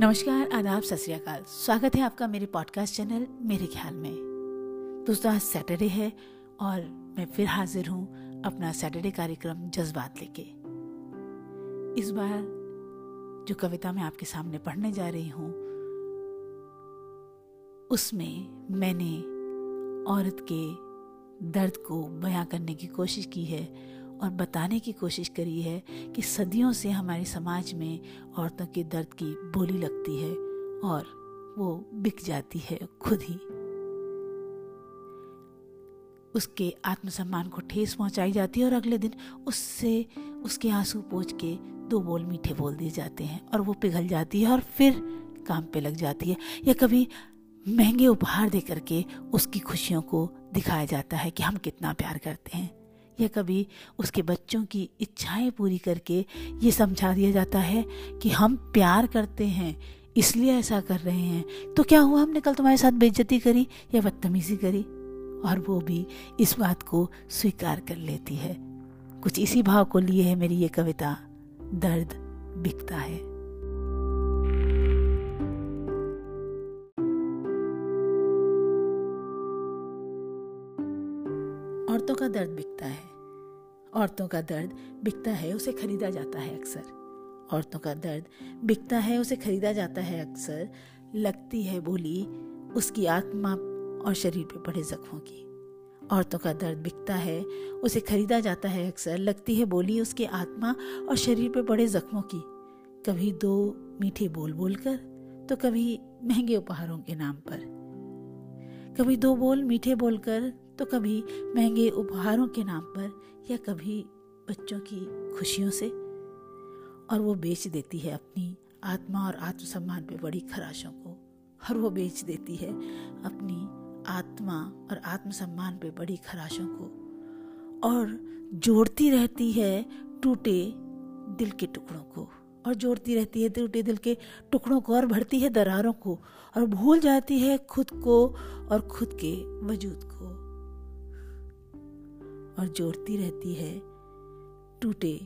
नमस्कार, आदाब, सत स्वागत है आपका मेरे पॉडकास्ट चैनल मेरे ख्याल में। दोस्तों, आज सैटरडे है और मैं फिर हाजिर हूँ अपना सैटरडे कार्यक्रम जज्बात लेके। इस बार जो कविता मैं आपके सामने पढ़ने जा रही हूँ, उसमें मैंने औरत के दर्द को बयां करने की कोशिश की है। और बताने की कोशिश करी है कि सदियों से हमारे समाज में औरतों के दर्द की बोली लगती है और वो बिक जाती है खुद ही। उसके आत्मसम्मान को ठेस पहुंचाई जाती है और अगले दिन उससे, उसके आँसू पोछ के दो बोल मीठे बोल दिए जाते हैं और वो पिघल जाती है और फिर काम पे लग जाती है। या कभी महँगे उपहार दे करके उसकी खुशियों को दिखाया जाता है कि हम कितना प्यार करते हैं। या कभी उसके बच्चों की इच्छाएँ पूरी करके ये समझा दिया जाता है कि हम प्यार करते हैं, इसलिए ऐसा कर रहे हैं। तो क्या हुआ हमने कल तुम्हारे साथ बेइज्जती करी या बदतमीजी करी? और वो भी इस बात को स्वीकार कर लेती है। कुछ इसी भाव को लिए है मेरी ये कविता। दर्द बिकता है। औरतों का दर्द बिकता है। औरतों का दर्द बिकता है, उसे खरीदा जाता है अक्सर। औरतों का दर्द बिकता है, उसे खरीदा जाता है अक्सर। लगती है बोली, उसकी आत्मा और शरीर पे पड़े जख्मों की। औरतों का दर्द बिकता है, उसे खरीदा जाता है अक्सर। लगती है बोली, उसकी आत्मा और शरीर पे पड़े जख्मों की। कभी दो मीठे बोल बोलकर तो कभी महँगे उपहारों के नाम पर। कभी दो बोल मीठे बोलकर तो कभी महँगे उपहारों के नाम पर, या कभी बच्चों की खुशियों से। और वो बेच देती है अपनी आत्मा और आत्मसम्मान पे बड़ी खराशों को। और वो बेच देती है अपनी आत्मा और आत्मसम्मान पे बड़ी खराशों को। और जोड़ती रहती है टूटे दिल के टुकड़ों को। और जोड़ती रहती है टूटे दिल के टुकड़ों को और भरती है दरारों को और भूल जाती है खुद को और खुद के वजूद को। और जोड़ती रहती है टूटे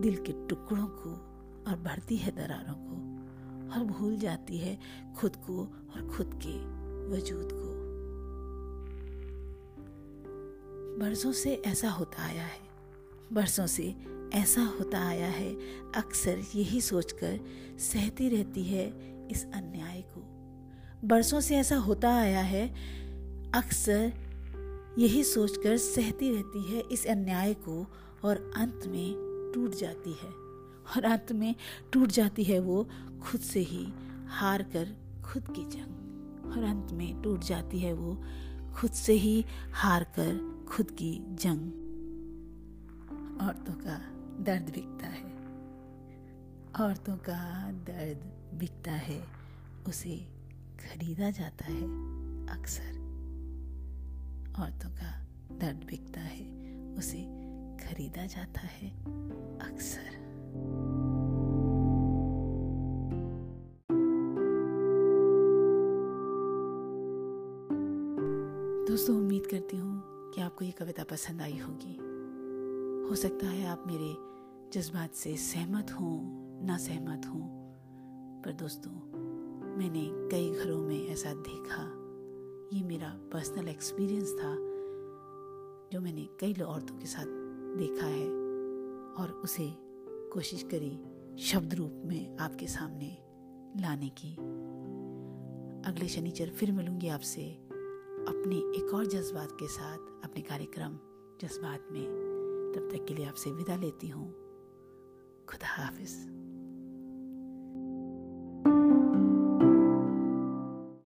दिल के टुकड़ों को और भरती है दरारों को और भूल जाती है खुद को और खुद के वजूद को। बरसों से ऐसा होता आया है। बरसों से ऐसा होता आया है, अक्सर यही सोचकर सहती रहती है इस अन्याय को। बरसों से ऐसा होता आया है, अक्सर यही सोचकर सहती रहती है इस अन्याय को और अंत में टूट जाती है। और अंत में टूट जाती है वो खुद से ही हार कर खुद की जंग। और अंत में टूट जाती है वो खुद से ही हार कर खुद की जंग। औरतों का दर्द बिकता है। औरतों का दर्द बिकता है, उसे खरीदा जाता है अक्सर। औरतों का दर्द बिकता है, उसे खरीदा जाता है अक्सर। दोस्तों, उम्मीद करती हूँ कि आपको ये कविता पसंद आई होगी। हो सकता है आप मेरे जज्बात से सहमत हों ना सहमत हों। पर दोस्तों, मैंने कई घरों में ऐसा देखा। ये मेरा पर्सनल एक्सपीरियंस था, जो मैंने कई औरतों के साथ देखा है। और उसे कोशिश करी शब्द रूप में आपके सामने लाने की। अगले शनिचर फिर मिलूँगी आपसे अपने एक और जज्बात के साथ, अपने कार्यक्रम जज्बात में। तब तक के लिए आपसे विदा लेती हूँ। खुदा हाफिज़।